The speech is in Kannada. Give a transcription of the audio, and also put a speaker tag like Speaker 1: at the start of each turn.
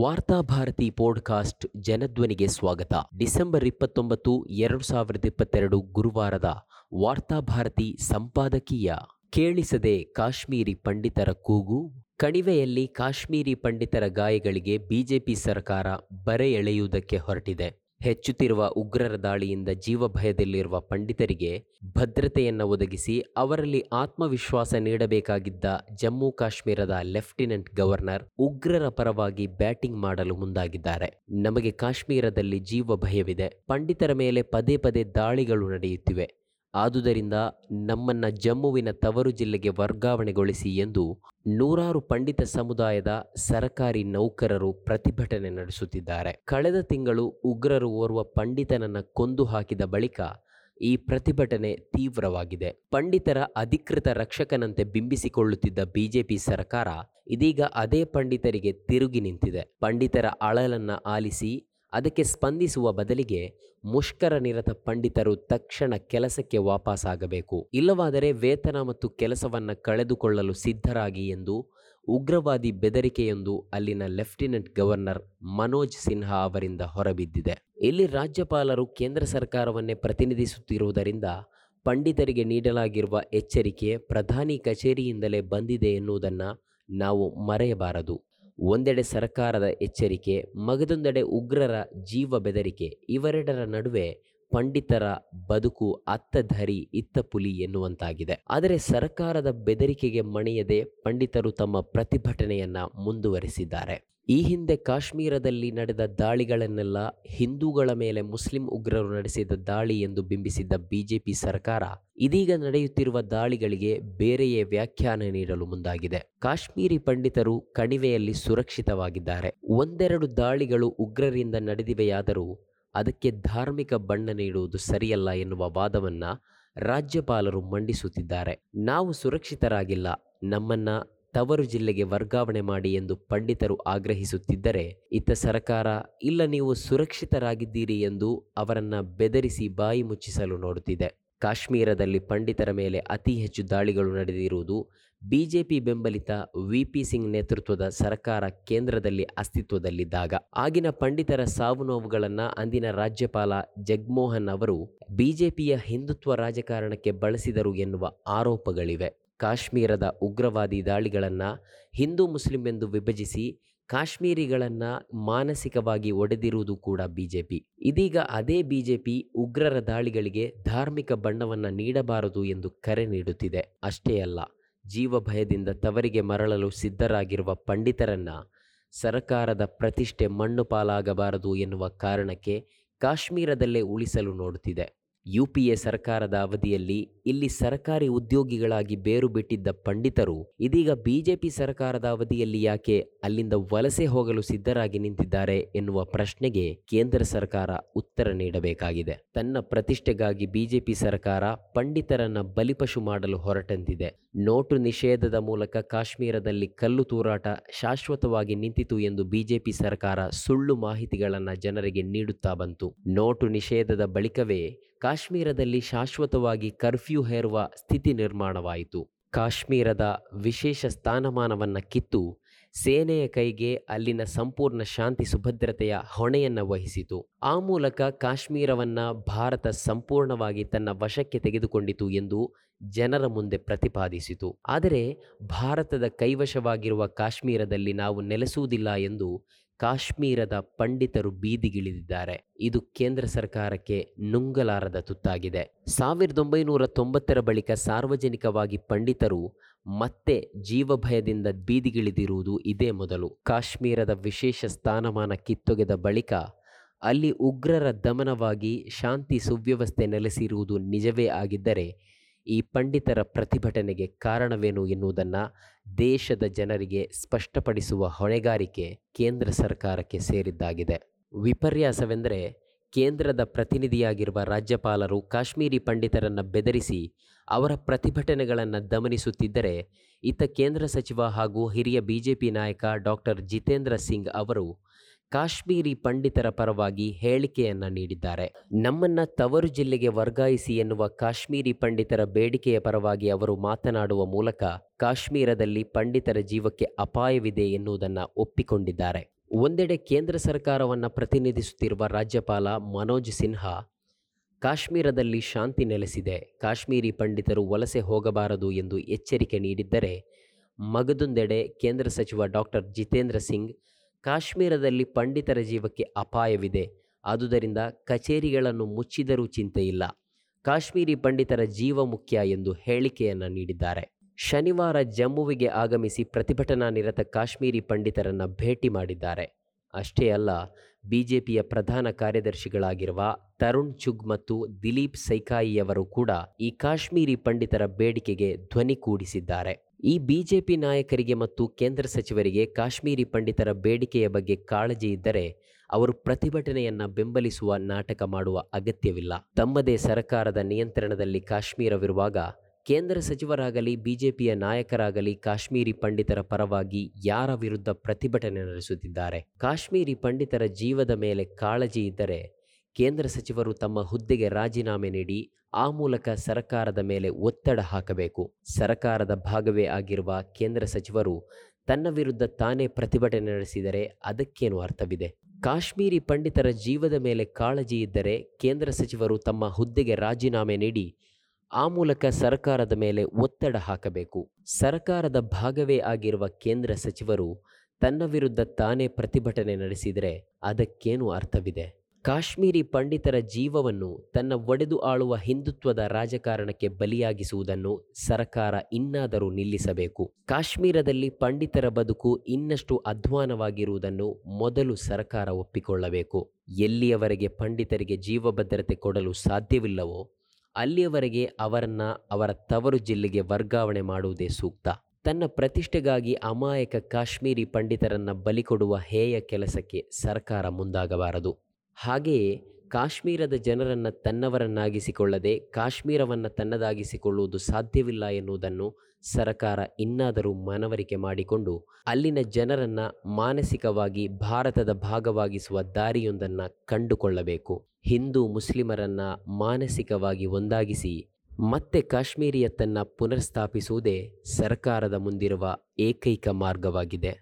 Speaker 1: ವಾರ್ತಾಭಾರತಿ ಪಾಡ್ಕಾಸ್ಟ್ ಜನಧ್ವನಿಗೆ ಸ್ವಾಗತ. ಡಿಸೆಂಬರ್ ಇಪ್ಪತ್ತೊಂಬತ್ತು, ಎರಡು ಸಾವಿರದ ಇಪ್ಪತ್ತೆರಡು ಗುರುವಾರದ ವಾರ್ತಾಭಾರತಿ ಸಂಪಾದಕೀಯ ಕೇಳಿಸದೆ ಕಾಶ್ಮೀರಿ ಪಂಡಿತರ ಕೂಗು. ಕಣಿವೆಯಲ್ಲಿ ಕಾಶ್ಮೀರಿ ಪಂಡಿತರ ಗಾಯಗಳಿಗೆ ಬಿಜೆಪಿ ಸರ್ಕಾರ ಬರೆ ಎಳೆಯುವುದಕ್ಕೆ ಹೊರಟಿದೆ. ಹೆಚ್ಚುತ್ತಿರುವ ಉಗ್ರರ ದಾಳಿಯಿಂದ ಜೀವಭಯದಲ್ಲಿರುವ ಪಂಡಿತರಿಗೆ ಭದ್ರತೆಯನ್ನು ಒದಗಿಸಿ ಅವರಲ್ಲಿ ಆತ್ಮವಿಶ್ವಾಸ ನೀಡಬೇಕಾಗಿದ್ದ ಜಮ್ಮು ಕಾಶ್ಮೀರದ ಲೆಫ್ಟಿನೆಂಟ್ ಗವರ್ನರ್ ಉಗ್ರರ ಪರವಾಗಿ ಬ್ಯಾಟಿಂಗ್ ಮಾಡಲು ಮುಂದಾಗಿದ್ದಾರೆ. ನಮಗೆ ಕಾಶ್ಮೀರದಲ್ಲಿ ಜೀವ ಭಯವಿದೆ ಪಂಡಿತರ ಮೇಲೆ ಪದೇ ಪದೇ ದಾಳಿಗಳು ನಡೆಯುತ್ತಿವೆ. ಆದುದರಿಂದ ನಮ್ಮನ್ನ ಜಮ್ಮುವಿನ ತವರು ಜಿಲ್ಲೆಗೆ ವರ್ಗಾವಣೆಗೊಳಿಸಿ ಎಂದು ನೂರಾರು ಪಂಡಿತ ಸಮುದಾಯದ ಸರಕಾರಿ ನೌಕರರು ಪ್ರತಿಭಟನೆ ನಡೆಸುತ್ತಿದ್ದಾರೆ. ಕಳೆದ ತಿಂಗಳು ಉಗ್ರರು ಓರ್ವ ಪಂಡಿತನನ್ನ ಕೊಂದು ಹಾಕಿದ ಬಳಿಕ ಈ ಪ್ರತಿಭಟನೆ ತೀವ್ರವಾಗಿದೆ. ಪಂಡಿತರ ಅಧಿಕೃತ ರಕ್ಷಕನಂತೆ ಬಿಂಬಿಸಿಕೊಳ್ಳುತ್ತಿದ್ದ ಬಿಜೆಪಿ ಸರ್ಕಾರ ಇದೀಗ ಅದೇ ಪಂಡಿತರಿಗೆ ತಿರುಗಿ ನಿಂತಿದೆ. ಪಂಡಿತರ ಅಳಲನ್ನ ಆಲಿಸಿ ಅದಕ್ಕೆ ಸ್ಪಂದಿಸುವ ಬದಲಿಗೆ ಮುಷ್ಕರ ನಿರತ ಪಂಡಿತರು ತಕ್ಷಣ ಕೆಲಸಕ್ಕೆ ವಾಪಸ್ಸಾಗಬೇಕು ಇಲ್ಲವಾದರೆ ವೇತನ ಮತ್ತು ಕೆಲಸವನ್ನು ಕಳೆದುಕೊಳ್ಳಲು ಸಿದ್ಧರಾಗಿ ಎಂದು ಉಗ್ರವಾದಿ ಬೆದರಿಕೆಯೊಂದು ಅಲ್ಲಿನ ಲೆಫ್ಟಿನೆಂಟ್ ಗವರ್ನರ್ ಮನೋಜ್ ಸಿನ್ಹಾ ಅವರಿಂದ ಹೊರಬಿದ್ದಿದೆ. ಇಲ್ಲಿ ರಾಜ್ಯಪಾಲರು ಕೇಂದ್ರ ಸರ್ಕಾರವನ್ನೇ ಪ್ರತಿನಿಧಿಸುತ್ತಿರುವುದರಿಂದ ಪಂಡಿತರಿಗೆ ನೀಡಲಾಗಿರುವ ಎಚ್ಚರಿಕೆ ಪ್ರಧಾನಿ ಕಚೇರಿಯಿಂದಲೇ ಬಂದಿದೆ ಎನ್ನುವುದನ್ನು ನಾವು ಮರೆಯಬಾರದು. ಒಂದೆಡೆ ಸರ್ಕಾರದ ಎಚ್ಚರಿಕೆ, ಮಗದೊಂದೆಡೆ ಉಗ್ರರ ಜೀವ ಬೆದರಿಕೆ, ಇವೆರಡರ ನಡುವೆ ಪಂಡಿತರ ಬದುಕು ಅತ್ತ ಧರಿ ಇತ್ತ ಪುಲಿ ಎನ್ನುವಂತಾಗಿದೆ. ಆದರೆ ಸರ್ಕಾರದ ಬೆದರಿಕೆಗೆ ಮಣಿಯದೆ ಪಂಡಿತರು ತಮ್ಮ ಪ್ರತಿಭಟನೆಯನ್ನ ಮುಂದುವರಿಸಿದ್ದಾರೆ. ಈ ಹಿಂದೆ ಕಾಶ್ಮೀರದಲ್ಲಿ ನಡೆದ ದಾಳಿಗಳನ್ನೆಲ್ಲ ಹಿಂದೂಗಳ ಮೇಲೆ ಮುಸ್ಲಿಂ ಉಗ್ರರು ನಡೆಸಿದ ದಾಳಿ ಎಂದು ಬಿಂಬಿಸಿದ್ದ ಬಿಜೆಪಿ ಸರ್ಕಾರ ಇದೀಗ ನಡೆಯುತ್ತಿರುವ ದಾಳಿಗಳಿಗೆ ಬೇರೆಯೇ ವ್ಯಾಖ್ಯಾನ ನೀಡಲು ಮುಂದಾಗಿದೆ. ಕಾಶ್ಮೀರಿ ಪಂಡಿತರು ಕಣಿವೆಯಲ್ಲಿ ಸುರಕ್ಷಿತವಾಗಿದ್ದಾರೆ. ಒಂದೆರಡು ದಾಳಿಗಳು ಉಗ್ರರಿಂದ ನಡೆದಿವೆಯಾದರೂ ಅದಕ್ಕೆ ಧಾರ್ಮಿಕ ಬಣ್ಣ ನೀಡುವುದು ಸರಿಯಲ್ಲ ಎನ್ನುವ ವಾದವನ್ನ ರಾಜ್ಯಪಾಲರು ಮಂಡಿಸುತ್ತಿದ್ದಾರೆ. ನಾವು ಸುರಕ್ಷಿತರಾಗಿಲ್ಲ. ನಮ್ಮನ್ನ ತವರು ಜಿಲ್ಲೆಗೆ ವರ್ಗಾವಣೆ ಮಾಡಿ ಎಂದು ಪಂಡಿತರು ಆಗ್ರಹಿಸುತ್ತಿದ್ದರೆ, ಇತ್ತ ಸರಕಾರ, ಇಲ್ಲ ನೀವು ಸುರಕ್ಷಿತರಾಗಿದ್ದೀರಿ ಎಂದು ಅವರನ್ನ ಬೆದರಿಸಿ ಬಾಯಿ ಮುಚ್ಚಿಸಲು ನೋಡುತ್ತಿದೆ. ಕಾಶ್ಮೀರದಲ್ಲಿ ಪಂಡಿತರ ಮೇಲೆ ಅತಿ ಹೆಚ್ಚು ದಾಳಿಗಳು ನಡೆದಿರುವುದು ಬಿಜೆಪಿ ಬೆಂಬಲಿತ ವಿಪಿ ಸಿಂಗ್ ನೇತೃತ್ವದ ಸರ್ಕಾರ ಕೇಂದ್ರದಲ್ಲಿ ಅಸ್ತಿತ್ವದಲ್ಲಿದ್ದಾಗ. ಆಗಿನ ಪಂಡಿತರ ಸಾವು ನೋವುಗಳನ್ನು ಅಂದಿನ ರಾಜ್ಯಪಾಲ ಜಗ್ಮೋಹನ್ ಅವರು ಬಿಜೆಪಿಯ ಹಿಂದುತ್ವ ರಾಜಕಾರಣಕ್ಕೆ ಬಳಸಿದರು ಎನ್ನುವ ಆರೋಪಗಳಿವೆ. ಕಾಶ್ಮೀರದ ಉಗ್ರವಾದಿ ದಾಳಿಗಳನ್ನು ಹಿಂದೂ ಮುಸ್ಲಿಂ ಎಂದು ವಿಭಜಿಸಿ ಕಾಶ್ಮೀರಿಗಳನ್ನು ಮಾನಸಿಕವಾಗಿ ಒಡೆದಿರುವುದು ಕೂಡ ಬಿಜೆಪಿ. ಇದೀಗ ಅದೇ ಬಿಜೆಪಿ ಉಗ್ರರ ದಾಳಿಗಳಿಗೆ ಧಾರ್ಮಿಕ ಬಣ್ಣವನ್ನು ನೀಡಬಾರದು ಎಂದು ಕರೆ ನೀಡುತ್ತಿದೆ. ಅಷ್ಟೇ ಅಲ್ಲ ಜೀವ ಭಯದಿಂದ ತವರಿಗೆ ಮರಳಲು ಸಿದ್ಧರಾಗಿರುವ ಪಂಡಿತರನ್ನ ಸರಕಾರದ ಪ್ರತಿಷ್ಠೆ ಮಣ್ಣು ಪಾಲಾಗಬಾರದು ಎನ್ನುವ ಕಾರಣಕ್ಕೆ ಕಾಶ್ಮೀರದಲ್ಲೇ ಉಳಿಸಲು ನೋಡುತ್ತಿದೆ. ಯು ಪಿ ಸರ್ಕಾರದ ಅವಧಿಯಲ್ಲಿ ಇಲ್ಲಿ ಸರ್ಕಾರಿ ಉದ್ಯೋಗಿಗಳಾಗಿ ಬೇರು ಬಿಟ್ಟಿದ್ದ ಪಂಡಿತರು ಇದೀಗ ಬಿಜೆಪಿ ಸರ್ಕಾರದ ಅವಧಿಯಲ್ಲಿ ಯಾಕೆ ಅಲ್ಲಿಂದ ವಲಸೆ ಹೋಗಲು ಸಿದ್ಧರಾಗಿ ನಿಂತಿದ್ದಾರೆ ಎನ್ನುವ ಪ್ರಶ್ನೆಗೆ ಕೇಂದ್ರ ಸರ್ಕಾರ ಉತ್ತರ ನೀಡಬೇಕಾಗಿದೆ. ತನ್ನ ಪ್ರತಿಷ್ಠೆಗಾಗಿ ಬಿಜೆಪಿ ಸರ್ಕಾರ ಪಂಡಿತರನ್ನ ಬಲಿಪಶು ಮಾಡಲು ಹೊರಟಂತಿದೆ. ನೋಟು ನಿಷೇಧದ ಮೂಲಕ ಕಾಶ್ಮೀರದಲ್ಲಿ ಕಲ್ಲು ತೂರಾಟ ಶಾಶ್ವತವಾಗಿ ನಿಂತಿತು ಎಂದು ಬಿಜೆಪಿ ಸರ್ಕಾರ ಸುಳ್ಳು ಮಾಹಿತಿಗಳನ್ನು ಜನರಿಗೆ ನೀಡುತ್ತಾ ಬಂತು. ನೋಟು ನಿಷೇಧದ ಬಳಿಕವೇ ಕಾಶ್ಮೀರದಲ್ಲಿ ಶಾಶ್ವತವಾಗಿ ಕರ್ಫ್ಯೂ ಹೇರುವ ಸ್ಥಿತಿ ನಿರ್ಮಾಣವಾಯಿತು. ಕಾಶ್ಮೀರದ ವಿಶೇಷ ಸ್ಥಾನಮಾನವನ್ನು ಕಿತ್ತು ಸೇನೆಯ ಕೈಗೆ ಅಲ್ಲಿನ ಸಂಪೂರ್ಣ ಶಾಂತಿ ಸುಭದ್ರತೆಯ ಹೊಣೆಯನ್ನು ವಹಿಸಿತು. ಆ ಮೂಲಕ ಕಾಶ್ಮೀರವನ್ನು ಭಾರತ ಸಂಪೂರ್ಣವಾಗಿ ತನ್ನ ವಶಕ್ಕೆ ತೆಗೆದುಕೊಂಡಿತು ಎಂದು ಜನರ ಮುಂದೆ ಪ್ರತಿಪಾದಿಸಿತು. ಆದರೆ ಭಾರತದ ಕೈವಶವಾಗಿರುವ ಕಾಶ್ಮೀರದಲ್ಲಿ ನಾವು ನೆಲೆಸುವುದಿಲ್ಲ ಎಂದು ಕಾಶ್ಮೀರದ ಪಂಡಿತರು ಬೀದಿಗಿಳಿದಿದ್ದಾರೆ. ಇದು ಕೇಂದ್ರ ಸರ್ಕಾರಕ್ಕೆ ನುಂಗಲಾರದ ತುತ್ತಾಗಿದೆ. ಸಾವಿರದ ಒಂಬೈನೂರ ತೊಂಬತ್ತರ ಬಳಿಕ ಸಾರ್ವಜನಿಕವಾಗಿ ಪಂಡಿತರು ಮತ್ತೆ ಜೀವಭಯದಿಂದ ಬೀದಿಗಿಳಿದಿರುವುದು ಇದೇ ಮೊದಲು. ಕಾಶ್ಮೀರದ ವಿಶೇಷ ಸ್ಥಾನಮಾನ ಕಿತ್ತೊಗೆದ ಬಳಿಕ ಅಲ್ಲಿ ಉಗ್ರರ ದಮನವಾಗಿ ಶಾಂತಿ ಸುವ್ಯವಸ್ಥೆ ನೆಲೆಸಿರುವುದು ನಿಜವೇ ಆಗಿದ್ದರೆ ಈ ಪಂಡಿತರ ಪ್ರತಿಭಟನೆಗೆ ಕಾರಣವೇನು ಎನ್ನುವುದನ್ನು ದೇಶದ ಜನರಿಗೆ ಸ್ಪಷ್ಟಪಡಿಸುವ ಹೊಣೆಗಾರಿಕೆ ಕೇಂದ್ರ ಸರ್ಕಾರಕ್ಕೆ ಸೇರಿದ್ದಾಗಿದೆ. ವಿಪರ್ಯಾಸವೆಂದರೆ ಕೇಂದ್ರದ ಪ್ರತಿನಿಧಿಯಾಗಿರುವ ರಾಜ್ಯಪಾಲರು ಕಾಶ್ಮೀರಿ ಪಂಡಿತರನ್ನು ಬೆದರಿಸಿ ಅವರ ಪ್ರತಿಭಟನೆಗಳನ್ನು ದಮನಿಸುತ್ತಿದ್ದರೆ ಇತ್ತ ಕೇಂದ್ರ ಸಚಿವ ಹಾಗೂ ಹಿರಿಯ ಬಿಜೆಪಿ ನಾಯಕ ಡಾಕ್ಟರ್ ಜಿತೇಂದ್ರ ಸಿಂಗ್ ಅವರು ಕಾಶ್ಮೀರಿ ಪಂಡಿತರ ಪರವಾಗಿ ಹೇಳಿಕೆಯನ್ನ ನೀಡಿದ್ದಾರೆ. ನಮ್ಮನ್ನ ತವರು ಜಿಲ್ಲೆಗೆ ವರ್ಗಾಯಿಸಿ ಎನ್ನುವ ಕಾಶ್ಮೀರಿ ಪಂಡಿತರ ಬೇಡಿಕೆಯ ಪರವಾಗಿ ಅವರು ಮಾತನಾಡುವ ಮೂಲಕ ಕಾಶ್ಮೀರದಲ್ಲಿ ಪಂಡಿತರ ಜೀವಕ್ಕೆ ಅಪಾಯವಿದೆ ಎನ್ನುವುದನ್ನು ಒಪ್ಪಿಕೊಂಡಿದ್ದಾರೆ. ಒಂದೆಡೆ ಕೇಂದ್ರ ಸರ್ಕಾರವನ್ನು ಪ್ರತಿನಿಧಿಸುತ್ತಿರುವ ರಾಜ್ಯಪಾಲ ಮನೋಜ್ ಸಿನ್ಹಾ, ಕಾಶ್ಮೀರದಲ್ಲಿ ಶಾಂತಿ ನೆಲೆಸಿದೆ. ಕಾಶ್ಮೀರಿ ಪಂಡಿತರು ವಲಸೆ ಹೋಗಬಾರದು ಎಂದು ಎಚ್ಚರಿಕೆ ನೀಡಿದ್ದರೆ, ಮಗದೊಂದೆಡೆ ಕೇಂದ್ರ ಸಚಿವ ಡಾಕ್ಟರ್ ಜಿತೇಂದ್ರ ಸಿಂಗ್ ಕಾಶ್ಮೀರದಲ್ಲಿ ಪಂಡಿತರ ಜೀವಕ್ಕೆ ಅಪಾಯವಿದೆ. ಆದುದರಿಂದ ಕಚೇರಿಗಳನ್ನು ಮುಚ್ಚಿದರೂ ಚಿಂತೆಯಿಲ್ಲ. ಕಾಶ್ಮೀರಿ ಪಂಡಿತರ ಜೀವ ಮುಖ್ಯ ಎಂದು ಹೇಳಿಕೆಯನ್ನು ನೀಡಿದ್ದಾರೆ. ಶನಿವಾರ ಜಮ್ಮುವಿಗೆ ಆಗಮಿಸಿ ಪ್ರತಿಭಟನಾ ನಿರತ ಕಾಶ್ಮೀರಿ ಪಂಡಿತರನ್ನು ಭೇಟಿ ಮಾಡಿದ್ದಾರೆ. ಅಷ್ಟೇ ಅಲ್ಲ ಬಿಜೆಪಿಯ ಪ್ರಧಾನ ಕಾರ್ಯದರ್ಶಿಗಳಾಗಿರುವ ತರುಣ್ ಚುಗ್ ಮತ್ತು ದಿಲೀಪ್ ಸೈಕಾಯಿಯವರು ಕೂಡ ಈ ಕಾಶ್ಮೀರಿ ಪಂಡಿತರ ಬೇಡಿಕೆಗೆ ಧ್ವನಿ ಕೂಡಿಸಿದ್ದಾರೆ. ಈ ಬಿಜೆಪಿ ನಾಯಕರಿಗೆ ಮತ್ತು ಕೇಂದ್ರ ಸಚಿವರಿಗೆ ಕಾಶ್ಮೀರಿ ಪಂಡಿತರ ಬೇಡಿಕೆಯ ಬಗ್ಗೆ ಕಾಳಜಿ ಇದ್ದರೆ ಅವರು ಪ್ರತಿಭಟನೆಯನ್ನ ಬೆಂಬಲಿಸುವ ನಾಟಕ ಮಾಡುವ ಅಗತ್ಯವಿಲ್ಲ. ತಮ್ಮದೇ ಸರ್ಕಾರದ ನಿಯಂತ್ರಣದಲ್ಲಿ ಕಾಶ್ಮೀರವಿರುವಾಗ ಕೇಂದ್ರ ಸಚಿವರಾಗಲಿ, ಬಿಜೆಪಿಯ ನಾಯಕರಾಗಲಿ ಕಾಶ್ಮೀರಿ ಪಂಡಿತರ ಪರವಾಗಿ ಯಾರ ವಿರುದ್ಧ ಪ್ರತಿಭಟನೆ ನಡೆಸುತ್ತಿದ್ದಾರೆ? ಕಾಶ್ಮೀರಿ ಪಂಡಿತರ ಜೀವದ ಮೇಲೆ ಕಾಳಜಿ ಇದ್ದರೆ ಕೇಂದ್ರ ಸಚಿವರು ತಮ್ಮ ಹುದ್ದೆಗೆ ರಾಜೀನಾಮೆ ನೀಡಿ, ಆ ಮೂಲಕ ಸರ್ಕಾರದ ಮೇಲೆ ಒತ್ತಡ ಹಾಕಬೇಕು. ಸರ್ಕಾರದ ಭಾಗವೇ ಆಗಿರುವ ಕೇಂದ್ರ ಸಚಿವರು ತನ್ನ ವಿರುದ್ಧ ತಾನೇ ಪ್ರತಿಭಟನೆ ನಡೆಸಿದರೆ ಅದಕ್ಕೇನು ಅರ್ಥವಿದೆ? ಕಾಶ್ಮೀರಿ ಪಂಡಿತರ ಜೀವದ ಮೇಲೆ ಕಾಳಜಿ ಇದ್ದರೆ ಕೇಂದ್ರ ಸಚಿವರು ತಮ್ಮ ಹುದ್ದೆಗೆ ರಾಜೀನಾಮೆ ನೀಡಿ ಆ ಮೂಲಕ ಸರ್ಕಾರದ ಮೇಲೆ ಒತ್ತಡ ಹಾಕಬೇಕು. ಸರ್ಕಾರದ ಭಾಗವೇ ಆಗಿರುವ ಕೇಂದ್ರ ಸಚಿವರು ತನ್ನ ವಿರುದ್ಧ ತಾನೇ ಪ್ರತಿಭಟನೆ ನಡೆಸಿದರೆ ಅದಕ್ಕೇನು ಅರ್ಥವಿದೆ? ಕಾಶ್ಮೀರಿ ಪಂಡಿತರ ಜೀವವನ್ನು ತನ್ನ ಒಡೆದು ಆಳುವ ಹಿಂದುತ್ವದ ರಾಜಕಾರಣಕ್ಕೆ ಬಲಿಯಾಗಿಸುವುದನ್ನು ಸರ್ಕಾರ ಇನ್ನಾದರೂ ನಿಲ್ಲಿಸಬೇಕು. ಕಾಶ್ಮೀರದಲ್ಲಿ ಪಂಡಿತರ ಬದುಕು ಇನ್ನಷ್ಟು ಅಧ್ವಾನವಾಗಿರುವುದನ್ನು ಮೊದಲು ಸರ್ಕಾರ ಒಪ್ಪಿಕೊಳ್ಳಬೇಕು. ಎಲ್ಲಿಯವರೆಗೆ ಪಂಡಿತರಿಗೆ ಜೀವ ಭದ್ರತೆ ಕೊಡಲು ಸಾಧ್ಯವಿಲ್ಲವೋ ಅಲ್ಲಿಯವರೆಗೆ ಅವರನ್ನು ಅವರ ತವರು ಜಿಲ್ಲೆಗೆ ವರ್ಗಾವಣೆ ಮಾಡುವುದೇ ಸೂಕ್ತ. ತನ್ನ ಪ್ರತಿಷ್ಠೆಗಾಗಿ ಅಮಾಯಕ ಕಾಶ್ಮೀರಿ ಪಂಡಿತರನ್ನು ಬಲಿಕೊಡುವ ಹೇಯ ಕೆಲಸಕ್ಕೆ ಸರ್ಕಾರ ಮುಂದಾಗಬಾರದು. ಹಾಗೆಯೇ ಕಾಶ್ಮೀರದ ಜನರನ್ನು ತನ್ನವರನ್ನಾಗಿಸಿಕೊಳ್ಳದೆ ಕಾಶ್ಮೀರವನ್ನು ತನ್ನದಾಗಿಸಿಕೊಳ್ಳುವುದು ಸಾಧ್ಯವಿಲ್ಲ ಎನ್ನುವುದನ್ನು ಸರಕಾರ ಇನ್ನಾದರೂ ಮನವರಿಕೆ ಮಾಡಿಕೊಂಡು ಅಲ್ಲಿನ ಜನರನ್ನು ಮಾನಸಿಕವಾಗಿ ಭಾರತದ ಭಾಗವಾಗಿಸುವ ದಾರಿಯೊಂದನ್ನು ಕಂಡುಕೊಳ್ಳಬೇಕು. ಹಿಂದೂ ಮುಸ್ಲಿಮರನ್ನ ಮಾನಸಿಕವಾಗಿ ಒಂದಾಗಿಸಿ ಮತ್ತೆ ಕಾಶ್ಮೀರಿಯತ್ತನ್ನು ಪುನರ್ಸ್ಥಾಪಿಸುವುದೇ ಸರ್ಕಾರದ ಮುಂದಿರುವ ಏಕೈಕ ಮಾರ್ಗವಾಗಿದೆ.